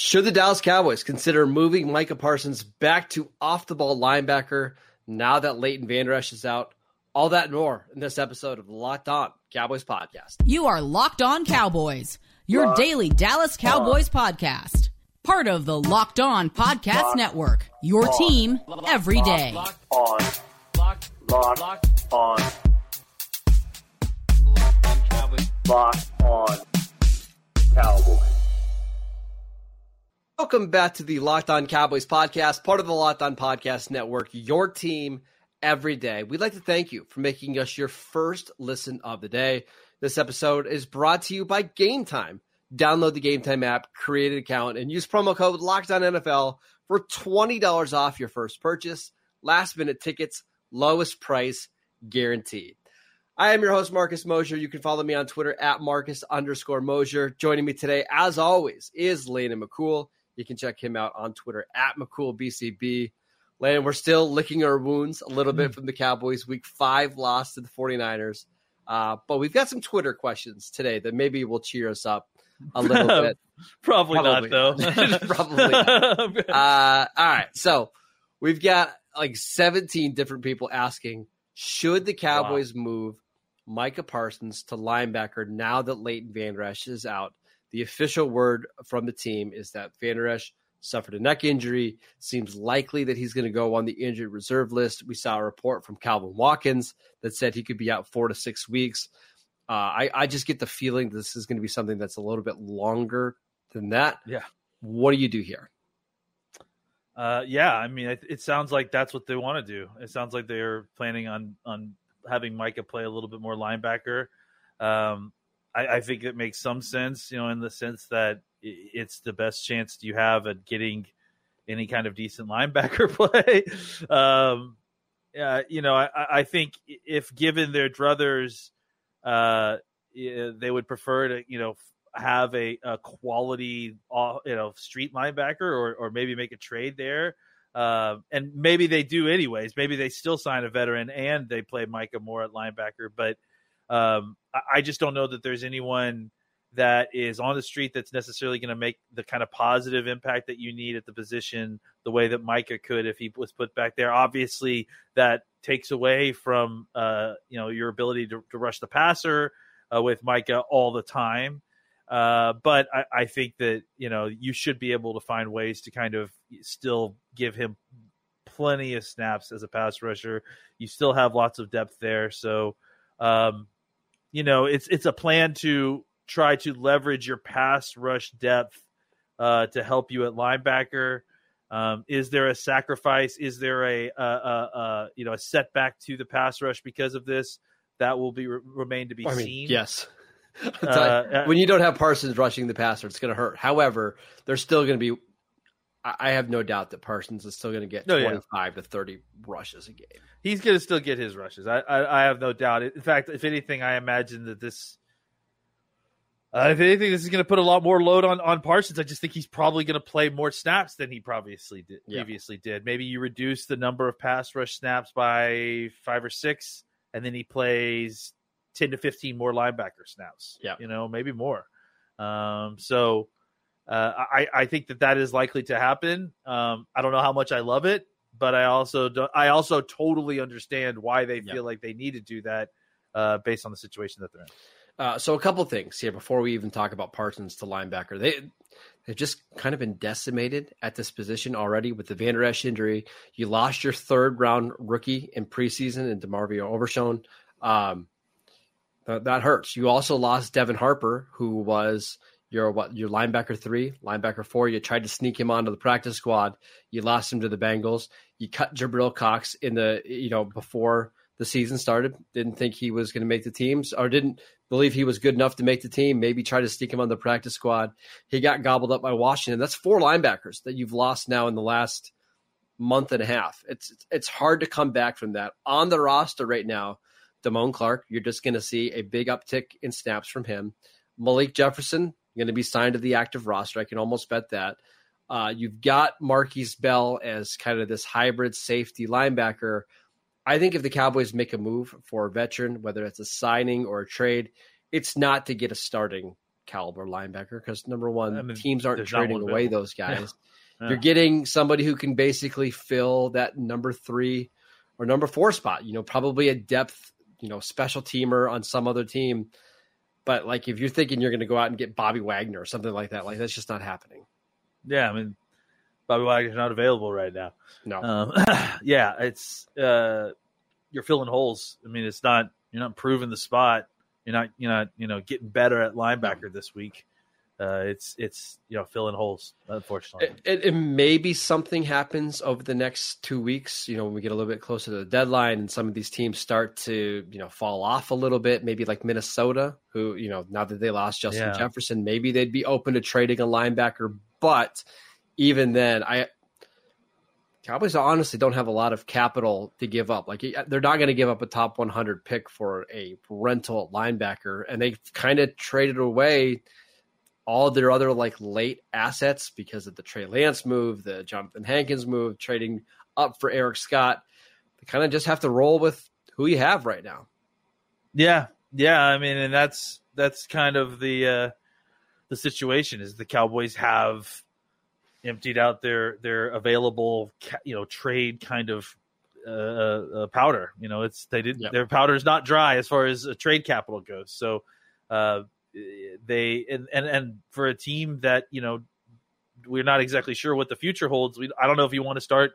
Should the Dallas Cowboys consider moving Micah Parsons back to off the ball linebacker now that Leighton Vander Esch is out? All that and more in this episode of the Locked On Cowboys podcast. You are Locked On Cowboys, your Locked daily Dallas Cowboys on. podcast. Part of the Locked On Podcast Locked Network. Your on. team every day. Locked on. Locked, Locked, Locked on. Locked on Cowboys. Locked on Cowboys. Welcome back to the Locked On Cowboys podcast, part of the Locked On Podcast Network, your team every day. We'd like to thank you for making us your first listen of the day. This episode is brought to you by Game Time. Download the Game Time app, create an account, and use promo code LOCKEDONNFL for $20 off your first purchase. Last minute tickets, lowest price guaranteed. I am your host, Marcus Mosher. You can follow me on Twitter at Marcus underscore Mosher. Joining me today, as always, is Landon McCool. You can check him out on Twitter at McCoolBCB. Landon, we're still licking our wounds a little bit mm. from the Cowboys' week five loss to the 49ers. Uh, but we've got some Twitter questions today that maybe will cheer us up a little bit. Probably, Probably, not, though. Probably not. Uh, all right. So we've got like 17 different people asking should the Cowboys wow. move Micah Parsons to linebacker now that Leighton Esch is out? The official word from the team is that Vander Esch suffered a neck injury. Seems likely that he's going to go on the injured reserve list. We saw a report from Calvin Watkins that said he could be out four to six weeks. Uh, I, I just get the feeling this is going to be something that's a little bit longer than that. Yeah. What do you do here? Uh, yeah, I mean, it, it, sounds like that's what they want to do. It sounds like they're planning on on having Micah play a little bit more linebacker. Um, I, I, think it makes some sense, you know, in the sense that it's the best chance you have at getting any kind of decent linebacker play. um, you know, I, I, think if given their druthers, uh, they would prefer to, you know, have a, a quality, uh, you know, street linebacker or, or maybe make a trade there. Uh, and maybe they do anyways. Maybe they still sign a veteran and they play Micah Moore at linebacker. But um, I just don't know that there's anyone that is on the street that's necessarily going to make the kind of positive impact that you need at the position the way that Micah could if he was put back there. Obviously, that takes away from uh, you know your ability to, to rush the passer uh, with Micah all the time. Uh, but I, I, think that you know you should be able to find ways to kind of still give him plenty of snaps as a pass rusher. You still have lots of depth there, so um, you know, it's it's a plan to try to leverage your pass rush depth uh, to help you at linebacker. Um, is there a sacrifice? Is there a, a, a, a, you know a setback to the pass rush because of this? That will be remain to be I mean, seen. Yes. uh, uh when you don't have Parsons rushing the passer, it's going to hurt. However, there's still going to be I have no doubt that Parsons is still going to get no, 25 yeah. to 30 rushes a game. He's going to still get his rushes. I, I, I, have no doubt. In fact, if anything, I imagine that this, uh, if anything, this is going to put a lot more load on, on Parsons. I just think he's probably going to play more snaps than he previously did. Yeah. Previously did. Maybe you reduce the number of pass rush snaps by five or six, and then he plays 10 to 15 more linebacker snaps. Yeah, you know, maybe more. Um, so uh, I, I think that that is likely to happen. Um, I don't know how much I love it, but I also do, I also totally understand why they feel like they need to do that uh, based on the situation that they're in. Uh, so a couple things here before we even talk about Parsons to linebacker. They they've just kind of been decimated at this position already with the Vander Esch injury. You lost your third round rookie in preseason in DeMarvion Overshown. Um, that, that hurts. You also lost Devin Harper, who was your what your linebacker three, linebacker four. You tried to sneak him onto the practice squad. You lost him to the Bengals. You cut Jabril Cox in the you know before the season started. Didn't think he was going to make the teams, or didn't believe he was good enough to make the team. Maybe try to sneak him on the practice squad. He got gobbled up by Washington. That's four linebackers that you've lost now in the last month and a half. It's it's hard to come back from that on the roster right now. Damone Clark, you're just going to see a big uptick in snaps from him. Malik Jefferson, going to be signed to the active roster. I can almost bet that. Uh, you've got Markquese Bell as kind of this hybrid safety linebacker. I think if the Cowboys make a move for a veteran, whether it's a signing or a trade, it's not to get a starting caliber linebacker because number one, I mean, teams aren't trading away available. those guys. Yeah. You're getting somebody who can basically fill that number three or number four spot. You know, probably a depth, you know, special teamer on some other team. But like, if you're thinking you're going to go out and get Bobby Wagner or something like that, like that's just not happening. Yeah, I mean, Bobby Wagner's not available right now. No, Um, yeah, it's uh, you're filling holes. I mean, it's not you're not proving the spot. You're not you're not you know getting better at linebacker this week. Uh, it's it's you know filling holes. Unfortunately, it, it, maybe something happens over the next two weeks. You know, when we get a little bit closer to the deadline and some of these teams start to you know fall off a little bit. Maybe like Minnesota, who you know now that they lost Justin Yeah. Jefferson, maybe they'd be open to trading a linebacker. But even then, I Cowboys honestly don't have a lot of capital to give up. Like they're not going to give up a top 100 pick for a rental linebacker, and they kind of traded away all their other like late assets because of the Trey Lance move, the Jonathan Hankins move, trading up for Eric Scott. They kind of just have to roll with who you have right now. yeah, yeah. I mean, and that's that's kind of the uh, the situation is the Cowboys have emptied out their their available you know trade kind of uh, uh, powder. You know, it's they did Yep. their powder is not dry as far as uh, trade capital goes. So uh, they and, and and for a team that you know we're not exactly sure what the future holds. We I don't know if you want to start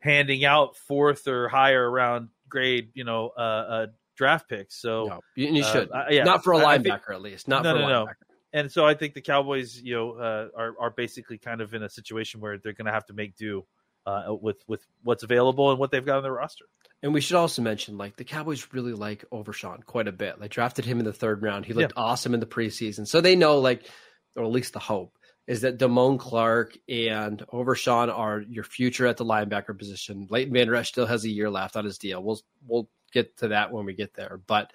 handing out fourth or higher round grade you know uh, uh draft picks. So No, you, you uh, should uh, yeah, not for a I- I linebacker think- at least. Not No, for a no, no. and so I think the Cowboys, you know, uh, are are basically kind of in a situation where they're going to have to make do uh, with with what's available and what they've got on their roster. And we should also mention, like the Cowboys really like Overshown quite a bit. They drafted him in the third round. He looked awesome in the preseason, so they know, like, or at least the hope is that Damone Clark and Overshown are your future at the linebacker position. Leighton Vander Esch still has a year left on his deal. We'll we'll get to that when we get there, but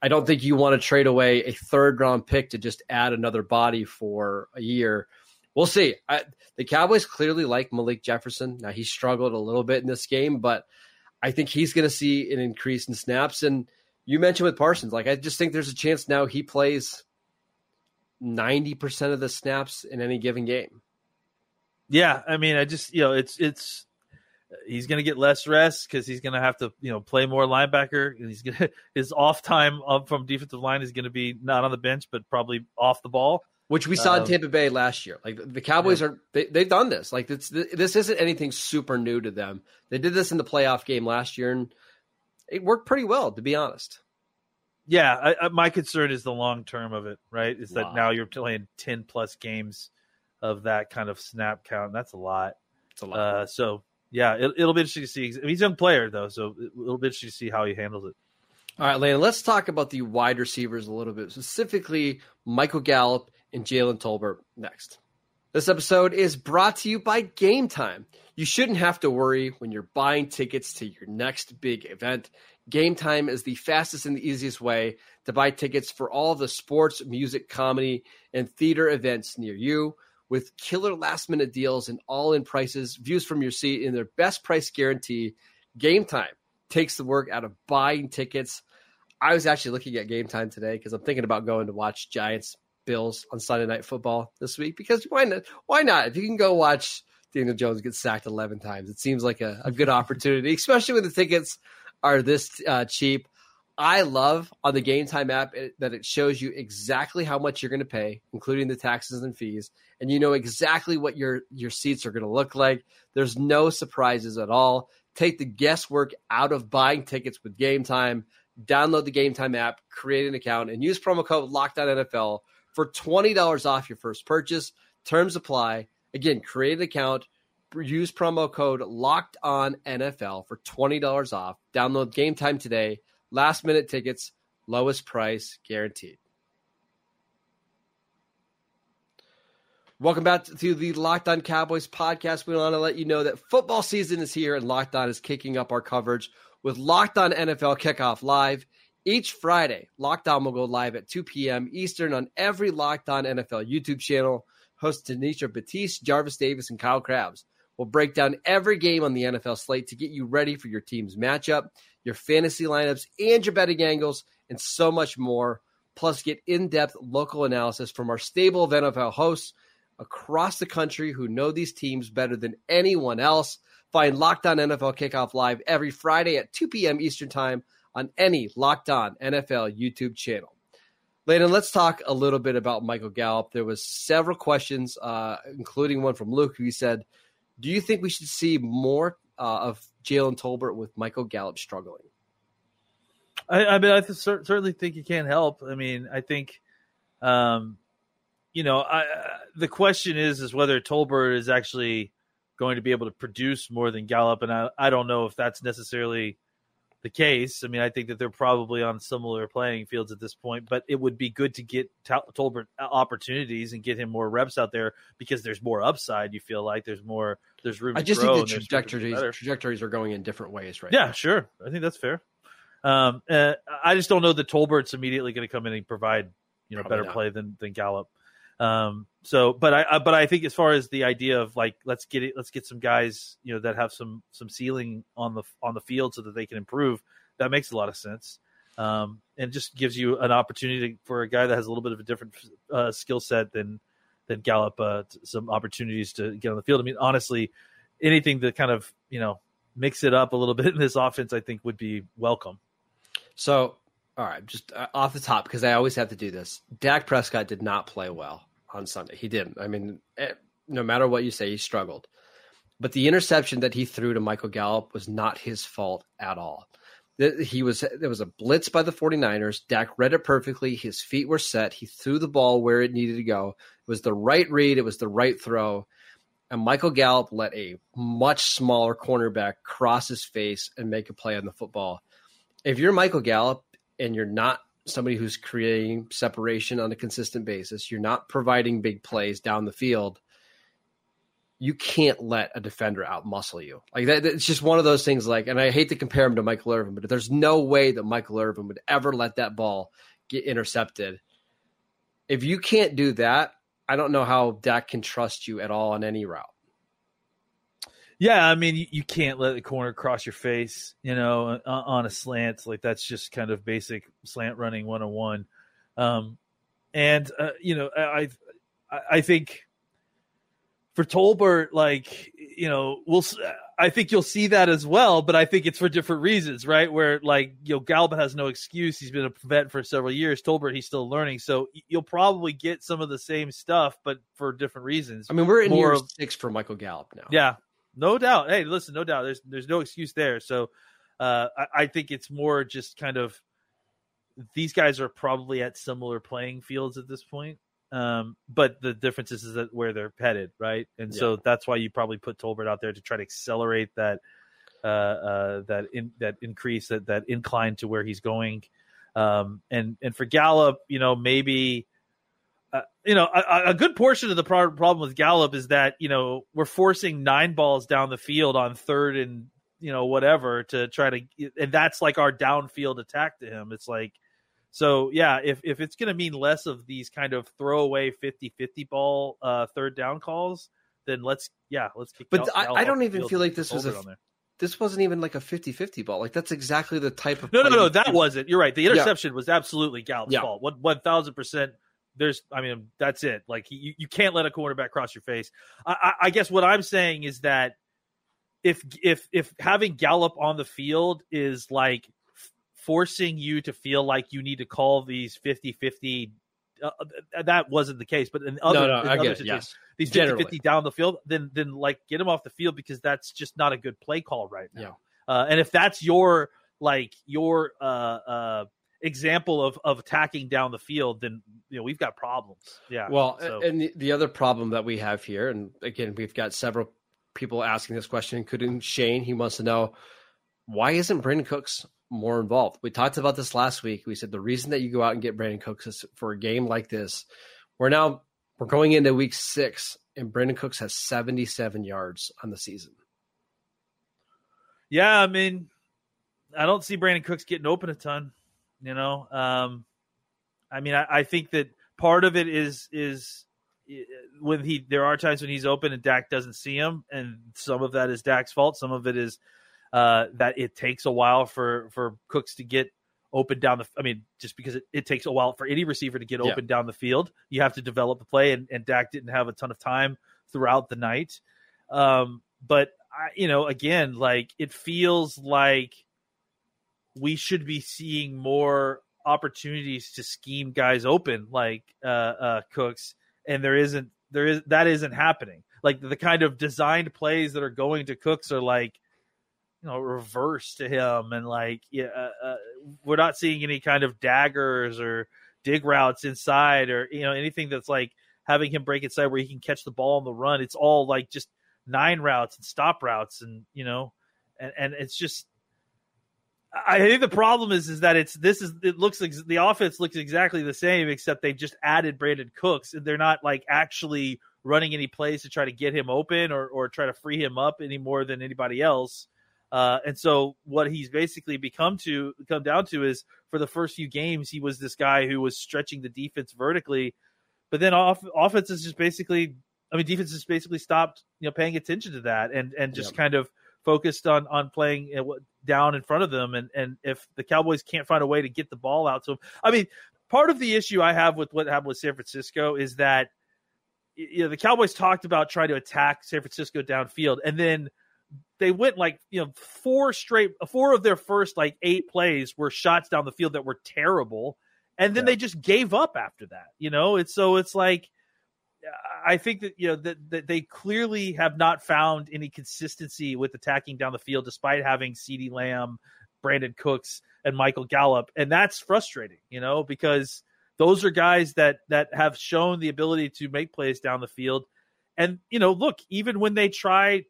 I don't think you want to trade away a third round pick to just add another body for a year. We'll see. I, the Cowboys clearly like Malik Jefferson. Now he struggled a little bit in this game, but I think he's going to see an increase in snaps. And you mentioned with Parsons, like I just think there's a chance now he plays ninety percent of the snaps in any given game. Yeah, I mean, I just you know, it's it's he's going to get less rest because he's going to have to you know play more linebacker. And he's going to his off time up from defensive line is going to be not on the bench, but probably off the ball. Which we saw in Um, Tampa Bay last year. Like the Cowboys are, they, they've done this. Like this, this isn't anything super new to them. They did this in the playoff game last year, and it worked pretty well, to be honest. Yeah, I, I, my concern is the long term of it. Right, is that now you're playing ten plus games of that kind of snap count. That's a lot. It's a lot. Uh, so yeah, it, it'll be interesting to see. I mean, he's a young player though, so it- it'll be interesting to see how he handles it. All right, Landon, let's talk about the wide receivers a little bit, specifically Michael Gallup and Jalen Tolbert next. This episode is brought to you by Game Time. You shouldn't have to worry when you're buying tickets to your next big event. Game Time is the fastest and the easiest way to buy tickets for all the sports, music, comedy, and theater events near you. With killer last minute deals and all in prices, views from your seat, and their best price guarantee, Game Time takes the work out of buying tickets. I was actually looking at Game Time today because I'm thinking about going to watch Giants Bills on Sunday Night Football this week. Because why not? Why not? If you can go watch Daniel Jones get sacked 11 times, it seems like a, a good opportunity, especially when the tickets are this uh, cheap. I love on the Game Time app that it shows you exactly how much you're going to pay, including the taxes and fees, and you know exactly what your your seats are going to look like. There's no surprises at all. Take the guesswork out of buying tickets with Game Time. Download the Game Time app, create an account, and use promo code Locked On NFL for twenty dollars off your first purchase. Terms apply. Again, create an account, use promo code Locked On NFL for twenty dollars off. Download Game Time today. Last minute tickets, lowest price guaranteed. Welcome back to the Locked On Cowboys podcast. We want to let you know that football season is here and Locked On is kicking up our coverage with Locked On NFL Kickoff Live. Each Friday, Locked On will go live at 2 p.m. Eastern on every Locked On NFL YouTube channel. Hosts Tanisha Batiste, Jarvis Davis, and Kyle Crabbs will break down every game on the NFL slate to get you ready for your team's matchup, your fantasy lineups, and your betting angles, and so much more. Plus, get in depth local analysis from our stable of NFL hosts across the country who know these teams better than anyone else. Find Locked On NFL Kickoff Live every Friday at 2 p.m. Eastern Time on any Locked On NFL YouTube channel. Landon, let's talk a little bit about Michael Gallup. There was several questions, uh, including one from Luke, who said, "Do you think we should see more uh, of Jalen Tolbert with Michael Gallup struggling?" I, I mean, I th- certainly think you can't help. I mean, I think, um, you know, I, the question is is whether Tolbert is actually going to be able to produce more than Gallup, and I, I don't know if that's necessarily the case. I mean, I think that they're probably on similar playing fields at this point, but it would be good to get Tolbert opportunities and get him more reps out there because there's more upside. You feel like there's more, there's room. I just think the trajectories trajectories are going in different ways, right? Yeah, now. sure. I think that's fair. Um, uh, I just don't know that Tolbert's immediately going to come in and provide you know probably better not. play than than Gallup. Um, so, but I, but I think as far as the idea of like let's get it, let's get some guys you know that have some some ceiling on the on the field so that they can improve. That makes a lot of sense, um, and just gives you an opportunity for a guy that has a little bit of a different uh, skill set than than Gallup. Uh, some opportunities to get on the field. I mean, honestly, anything to kind of you know mix it up a little bit in this offense, I think would be welcome. So, all right, just uh, off the top because I always have to do this. Dak Prescott did not play well on Sunday. He didn't. I mean, eh, no matter what you say, he struggled. But the interception that he threw to Michael Gallup was not his fault at all. He was there was a blitz by the 49ers. Dak read it perfectly. His feet were set. He threw the ball where it needed to go. It was the right read. It was the right throw. And Michael Gallup let a much smaller cornerback cross his face and make a play on the football. If you're Michael Gallup and you're not somebody who's creating separation on a consistent basis. You're not providing big plays down the field. You can't let a defender outmuscle you. Like that, it's just one of those things. Like, and I hate to compare him to Michael Irvin, but there's no way that Michael Irvin would ever let that ball get intercepted. If you can't do that, I don't know how Dak can trust you at all on any route. Yeah, I mean, you, you, can't let the corner cross your face, you know, on a slant. Like that's just kind of basic slant running 101. Um, and, uh, you know, I, I think for Tolbert, like, you know, we'll, I think you'll see that as well, but I think it's for different reasons, right? Where like, you know, Gallup has no excuse. He's been a vet for several years. Tolbert, he's still learning. So you'll probably get some of the same stuff, but for different reasons. I mean, we're in More year of, six for Michael Gallup now. Yeah. No doubt. Hey, listen, no doubt. There's there's no excuse there. So uh, I, I think it's more just kind of these guys are probably at similar playing fields at this point. Um, but the difference is, is that where they're headed, right? And yeah. so that's why you probably put Tolbert out there to try to accelerate that uh, uh, that in that increase that that incline to where he's going. Um, and and for Gallup, you know, maybe uh, you know, a, a, good portion of the pro- problem with Gallup is that you know we're forcing nine balls down the field on third and you know whatever to try to, and that's like our downfield attack to him. It's like, so yeah, if if it's going to mean less of these kind of throwaway 50-50 ball uh, third down calls, then let's yeah, let's. Kick but I, I, don't even feel like this was a this wasn't even like a 50-50 ball. Like that's exactly the type of no, no, no. That wasn't. You're right. The interception yeah. was absolutely Gallup's yeah. fault. One one thousand percent there's I mean that's it. Like you, you can't let a quarterback cross your face. I, I guess what I'm saying is that if if if having Gallup on the field is like forcing you to feel like you need to call these 50-50 uh, uh that wasn't the case but in other, no, no, in I get it, yes. these 50-50 down the field then then like get him off the field because that's just not a good play call right now yeah. uh, and if that's your like your uh uh example of of attacking down the field, then you know we've got problems. Yeah. Well, so. and the, the other problem that we have here, and again, we've got several people asking this question, including Shane. He wants to know why isn't Brandin Cooks more involved? We talked about this last week. We said the reason that you go out and get Brandin Cooks is for a game like this. We're now we're going into week six, and Brandin Cooks has 77 yards on the season. Yeah, I mean, I don't see Brandin Cooks getting open a ton. You know, um, I mean, I, I think that part of it is is when he there are times when he's open and Dak doesn't see him, and some of that is Dak's fault. Some of it is uh, that it takes a while for for Cooks to get open down the. I mean, just because it, it takes a while for any receiver to get Yeah. open down the field, you have to develop the play, and, and Dak didn't have a ton of time throughout the night. Um, but I, you know, again, like it feels like we should be seeing more opportunities to scheme guys open, like uh, uh, Cooks, and there isn't. There is that isn't happening. Like the kind of designed plays that are going to Cooks are like you know reverse to him and like yeah uh, uh, we're not seeing any kind of daggers or dig routes inside or you know anything that's like having him break inside where he can catch the ball on the run it's all like just nine routes and stop routes and you know and and it's just I think the problem is is that it's this is it looks like the offense looks exactly the same except they've just added Brandin Cooks and they're not like actually running any plays to try to get him open or or try to free him up any more than anybody else. Uh, and so what he's basically become to come down to is for the first few games he was this guy who was stretching the defense vertically, but then off offense is just basically I mean defense has basically stopped you know paying attention to that and and just Yep. kind of focused on on playing you know, what- down in front of them and and if the Cowboys can't find a way to get the ball out to them I mean part of the issue I have with what happened with San Francisco is that you know the Cowboys talked about trying to attack San Francisco downfield and then they went like you know four straight four of their first like eight plays were shots down the field that were terrible and then Yeah. they just gave up after that you know it's so it's like I think that you know that, that they clearly have not found any consistency with attacking down the field, despite having CeeDee Lamb, Brandin Cooks, and Michael Gallup, and that's frustrating, you know, because those are guys that that have shown the ability to make plays down the field, and you know, look, even when they try.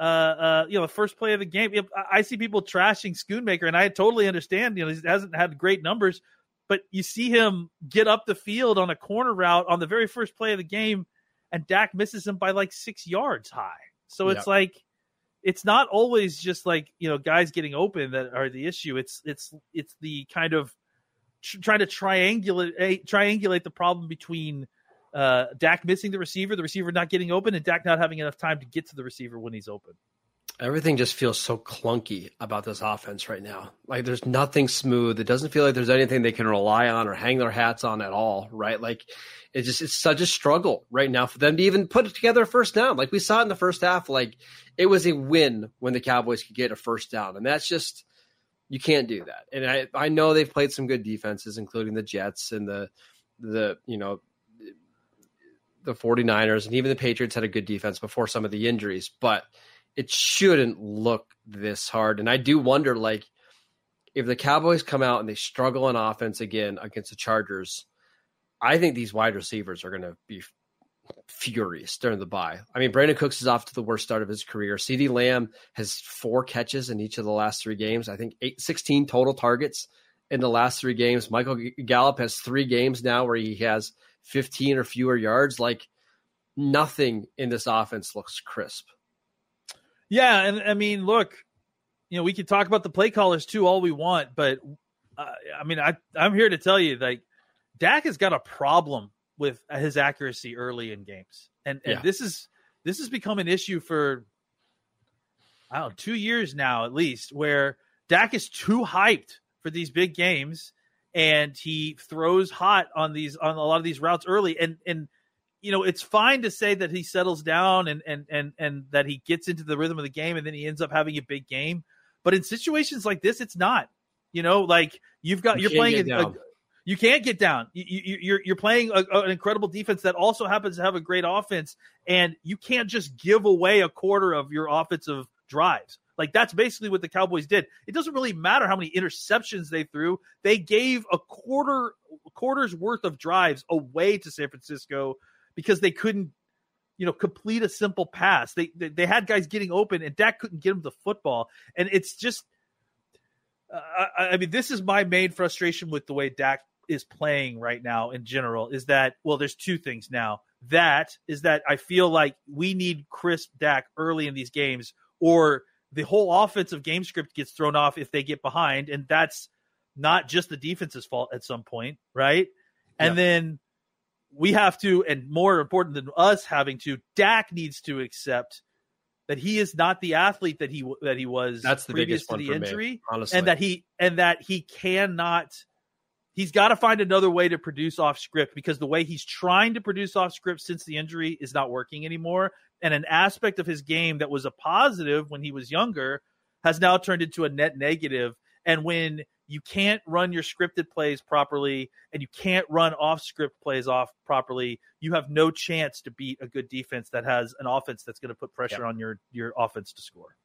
Uh, uh, you know, the first play of the game, you know, I I see people trashing Schoonmaker, and I totally understand. You know, he hasn't had great numbers, but you see him get up the field on a corner route on the very first play of the game, and Dak misses him by like six yards high. So it's like it's not always just like you know guys getting open that are the issue. It's it's it's the kind of tr- trying to triangulate eh, triangulate the problem between uh, Dak missing the receiver, the receiver not getting open, and Dak not having enough time to get to the receiver when he's open. Everything just feels so clunky about this offense right now. Like there's nothing smooth. It doesn't feel like there's anything they can rely on or hang their hats on at all, right? Like it's just it's such a struggle right now for them to even put together a first down. Like we saw in the first half, like it was a win when the Cowboys could get a first down. And that's just you can't do that. And I I know they've played some good defenses, including the Jets and the the you know the 49ers and even the Patriots had a good defense before some of the injuries, but it shouldn't look this hard. And I do wonder, like, if the Cowboys come out and they struggle on offense again against the Chargers, I think these wide receivers are going to be furious during the bye. I mean, Brandin Cooks is off to the worst start of his career. CeeDee Lamb has four catches in each of the last three games. I think eight, 16 total targets in the last three games. Michael Gallup has three games now where he has 15 or fewer yards. Like, nothing in this offense looks crisp. Yeah, and I mean, look, you know, we can talk about the play callers too all we want, but uh, I mean, I I'm here to tell you, like, Dak has got a problem with his accuracy early in games, and and Yeah. this is this has become an issue for I don't know two years now at least, where Dak is too hyped for these big games, and he throws hot on these on a lot of these routes early, and and you know, it's fine to say that he settles down and and and and that he gets into the rhythm of the game and then he ends up having a big game. But in situations like this, it's not. You know, like you've got You you're playing get a, you can't get down. You, you, you're you're playing a, an incredible defense that also happens to have a great offense, and you can't just give away a quarter of your offensive drives. Like that's basically what the Cowboys did. It doesn't really matter how many interceptions they threw; they gave a quarter quarter's worth of drives away to San Francisco because they couldn't, you know, complete a simple pass. They they, they had guys getting open, and Dak couldn't get them the football, and it's just. Uh, I, I mean, this is my main frustration with the way Dak is playing right now in general. Is that well? There's two things now. That is that I feel like we need crisp Dak early in these games, or the whole offensive game script gets thrown off if they get behind, and that's not just the defense's fault at some point, right? And Yep. then we have to, and more important than us having to, Dak needs to accept that he is not the athlete that he that he was That's the previous biggest to one the for injury, me, honestly. and that he and that he cannot. He's got to find another way to produce off script because the way he's trying to produce off script since the injury is not working anymore. And an aspect of his game that was a positive when he was younger has now turned into a net negative. And when you can't run your scripted plays properly and you can't run off script plays off properly, you have no chance to beat a good defense that has an offense that's going to put pressure on your your offense to score.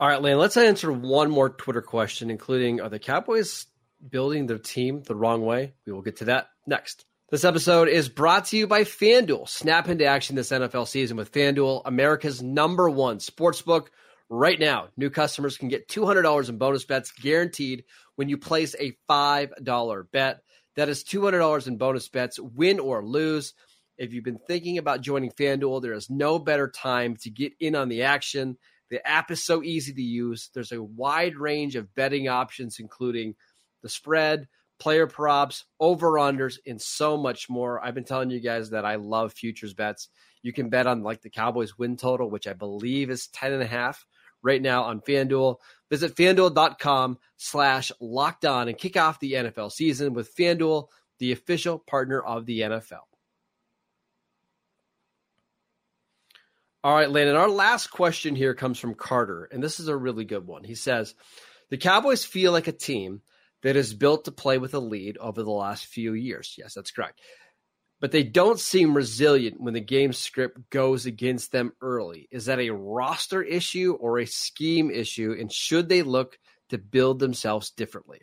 All right, Lane, let's answer one more Twitter question, including Are the Cowboys building their team the wrong way? We will get to that next. This episode is brought to you by FanDuel. Snap into action this NFL season with FanDuel, America's number one sportsbook. Right now, new customers can get $200 in bonus bets guaranteed when you place a $5 bet. That is $200 in bonus bets, win or lose. If you've been thinking about joining FanDuel, there is no better time to get in on the action. The app is so easy to use. There's a wide range of betting options, including the spread, player props, over unders, and so much more. I've been telling you guys that I love futures bets. You can bet on like the Cowboys win total, which I believe is 10 and a half right now on FanDuel. Visit fanduel.com slash locked on and kick off the NFL season with FanDuel, the official partner of the NFL. All right, Landon, our last question here comes from Carter, and this is a really good one. He says, The Cowboys feel like a team that is built to play with a lead over the last few years. Yes, that's correct. But they don't seem resilient when the game script goes against them early. Is that a roster issue or a scheme issue? And should they look to build themselves differently?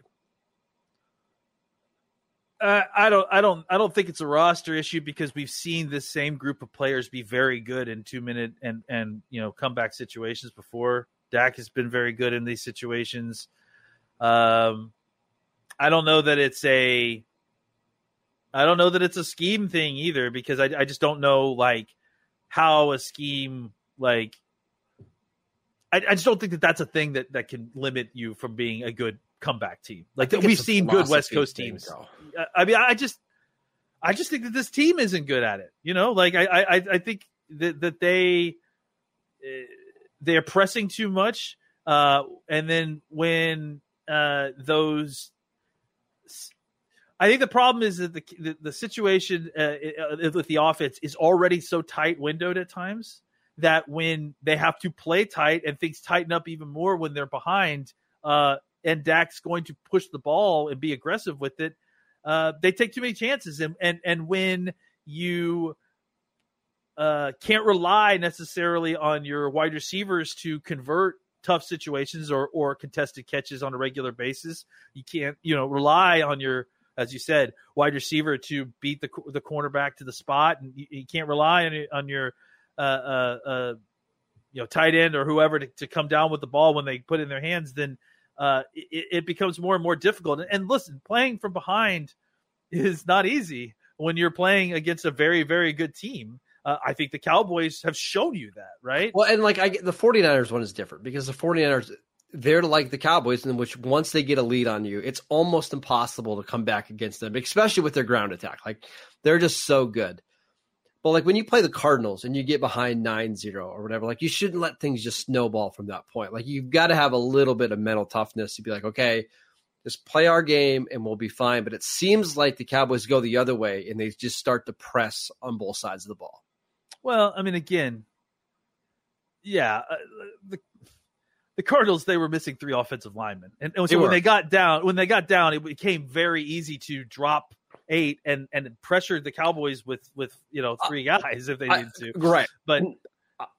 Uh, I don't, I don't, I don't think it's a roster issue because we've seen this same group of players be very good in two minute and and you know comeback situations before. Dak has been very good in these situations. Um, I don't know that it's a, I don't know that it's a scheme thing either because I, I just don't know like how a scheme like. I, I just don't think that that's a thing that that can limit you from being a good comeback team. Like we've seen good West Coast teams. though. I mean, I just, I just think that this team isn't good at it. You know, like I, I, I think that that they, eh, they're pressing too much, uh, and then when uh, those, I think the problem is that the the, the situation uh, uh, with the offense is already so tight windowed at times that when they have to play tight and things tighten up even more when they're behind, uh, and Dak's going to push the ball and be aggressive with it, uh, they take too many chances. And and and when you uh, can't rely necessarily on your wide receivers to convert tough situations or or contested catches on a regular basis, you can't you know rely on your as you said wide receiver to beat the the cornerback to the spot, and you, you can't rely on your- on your uh, uh, uh, you know tight end or whoever to, to come down with the ball when they put in their hands, then uh, it, it becomes more and more difficult. And listen, playing from behind is not easy when you're playing against a very very good team. Uh, I think the Cowboys have shown you that, right? Well, and like I the 49ers one is different because the 49ers they're like the Cowboys in which once they get a lead on you, it's almost impossible to come back against them, especially with their ground attack. Like they're just so good. But like when you play the Cardinals and you get behind 9-0 or whatever, like you shouldn't let things just snowball from that point. Like you've got to have a little bit of mental toughness to be like, okay, just play our game and we'll be fine. But it seems like the Cowboys go the other way and they just start to press on both sides of the ball. Well, I mean, again, yeah, uh, the the Cardinals they were missing three offensive linemen, and, and They when they got down, when they got down, it became very easy to drop eight and and pressure the Cowboys with with you know three uh, guys if they I- needed to. Right. But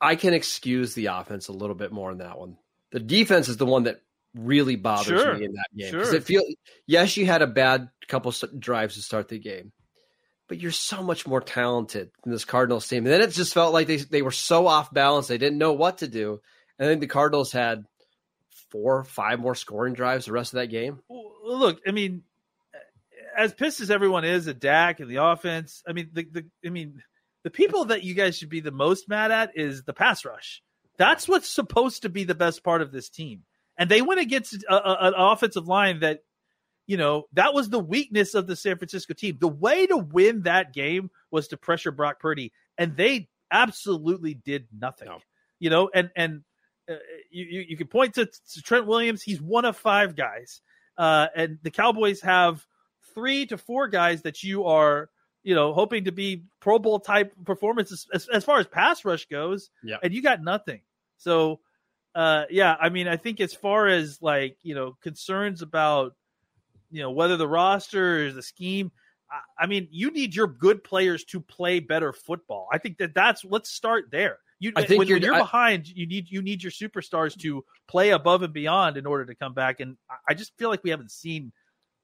I can excuse the offense a little bit more in that one. The defense is the one that really bothers Sure. me in that game because Sure. it feel yes, you had a bad couple drives to start the game, but you're so much more talented than this Cardinals team. And then it just felt like they they were so off balance; they didn't know what to do. And think the Cardinals had four, five more scoring drives the rest of that game. Look, I mean, as pissed as everyone is at Dak and the offense, I mean, the, the I mean, the people that you guys should be the most mad at is the pass rush. That's what's supposed to be the best part of this team, and they went against a, a, an offensive line that, you know, that was the weakness of the San Francisco team. The way to win that game was to pressure Brock Purdy, and they absolutely did nothing. No. you know, and and uh, you, you you can point to, to Trent Williams. He's one of five guys, uh, and the Cowboys have three to four guys that you are you know hoping to be Pro Bowl type performances as, as far as pass rush goes. Yeah. and you got nothing. So, uh, yeah, I mean, I think as far as like you know concerns about you know whether the roster is the scheme. I- I mean, you need your good players to play better football. I think that that's let's start there. You, I think when, when you're- you're I- behind, you need you need your superstars to play above and beyond in order to come back. And I- I just feel like we haven't seen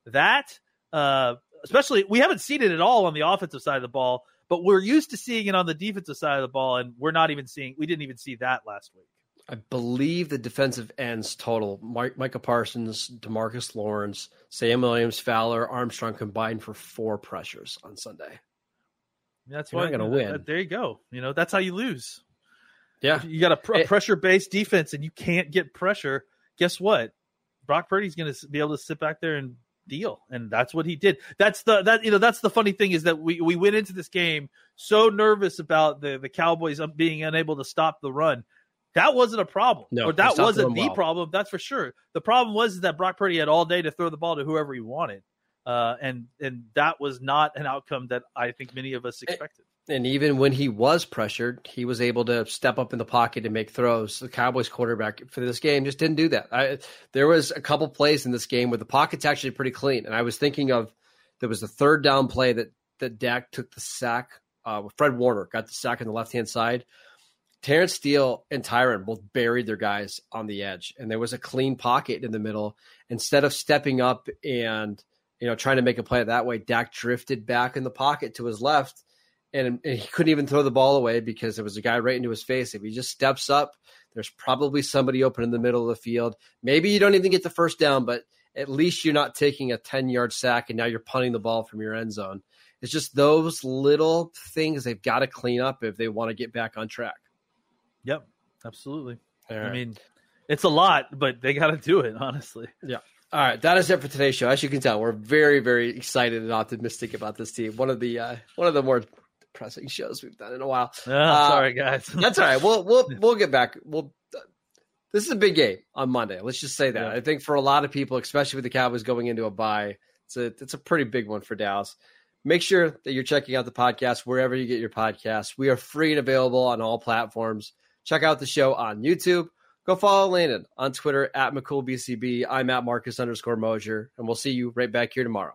that. Uh, especially, we haven't seen it at all on the offensive side of the ball. But we're used to seeing it on the defensive side of the ball, and we're not even seeing. We didn't even see that last week. I believe the defensive ends total: Mike, Micah Parsons, DeMarcus Lawrence, Sam Williams, Fowler, Armstrong combined for four pressures on Sunday. That's You're why not gonna uh, win. There you go. You know that's how you lose. Yeah, You got a, pr- It- pressure based defense, and you can't get pressure. Guess what? Brock Purdy's going to be able to sit back there and deal, and that's what he did. That's the that you know that's the funny thing is that we we went into this game so nervous about the the Cowboys being unable to stop the run. That wasn't a problem, No, or that wasn't the well. problem. That's for sure. The problem was that Brock Purdy had all day to throw the ball to whoever he wanted, uh, and and that was not an outcome that I think many of us expected. And even when he was pressured, he was able to step up in the pocket and make throws. The Cowboys quarterback for this game just didn't do that. I, there was a couple plays in this game where the pocket's actually pretty clean, and I was thinking of there was the third down play that that Dak took the sack. Uh, Fred Warner got the sack on the left hand side. Terence Steele and Tyron both buried their guys on the edge, and there was a clean pocket in the middle. Instead of stepping up and you know trying to make a play that way, Dak drifted back in the pocket to his left, and, and he couldn't even throw the ball away because there was a guy right into his face. If he just steps up, there's probably somebody open in the middle of the field. Maybe you don't even get the first down, but at least you're not taking a 10 yard sack and now you're punting the ball from your end zone. It's just those little things they've got to clean up if they want to get back on track. Yep, absolutely. All I mean, it's a lot, but they got to do it. Honestly, Yeah. All right, that is it for today's show. As you can tell, we're very, very excited and optimistic about this team. One of the uh, one of the more depressing shows we've done in a while. Ah, Uh, sorry guys. That's all right. We'll we'll we'll get back. We'll. This is a big game on Monday. Let's just say that. Yeah. I think for a lot of people, especially with the Cowboys going into a bye, it's a it's a pretty big one for Dallas. Make sure that you're checking out the podcast wherever you get your podcasts. We are free and available on all platforms. Check out the show on YouTube. Go follow Landon on Twitter at McCoolBCB. I'm at Marcus underscore Mosher, and we'll see you right back here tomorrow.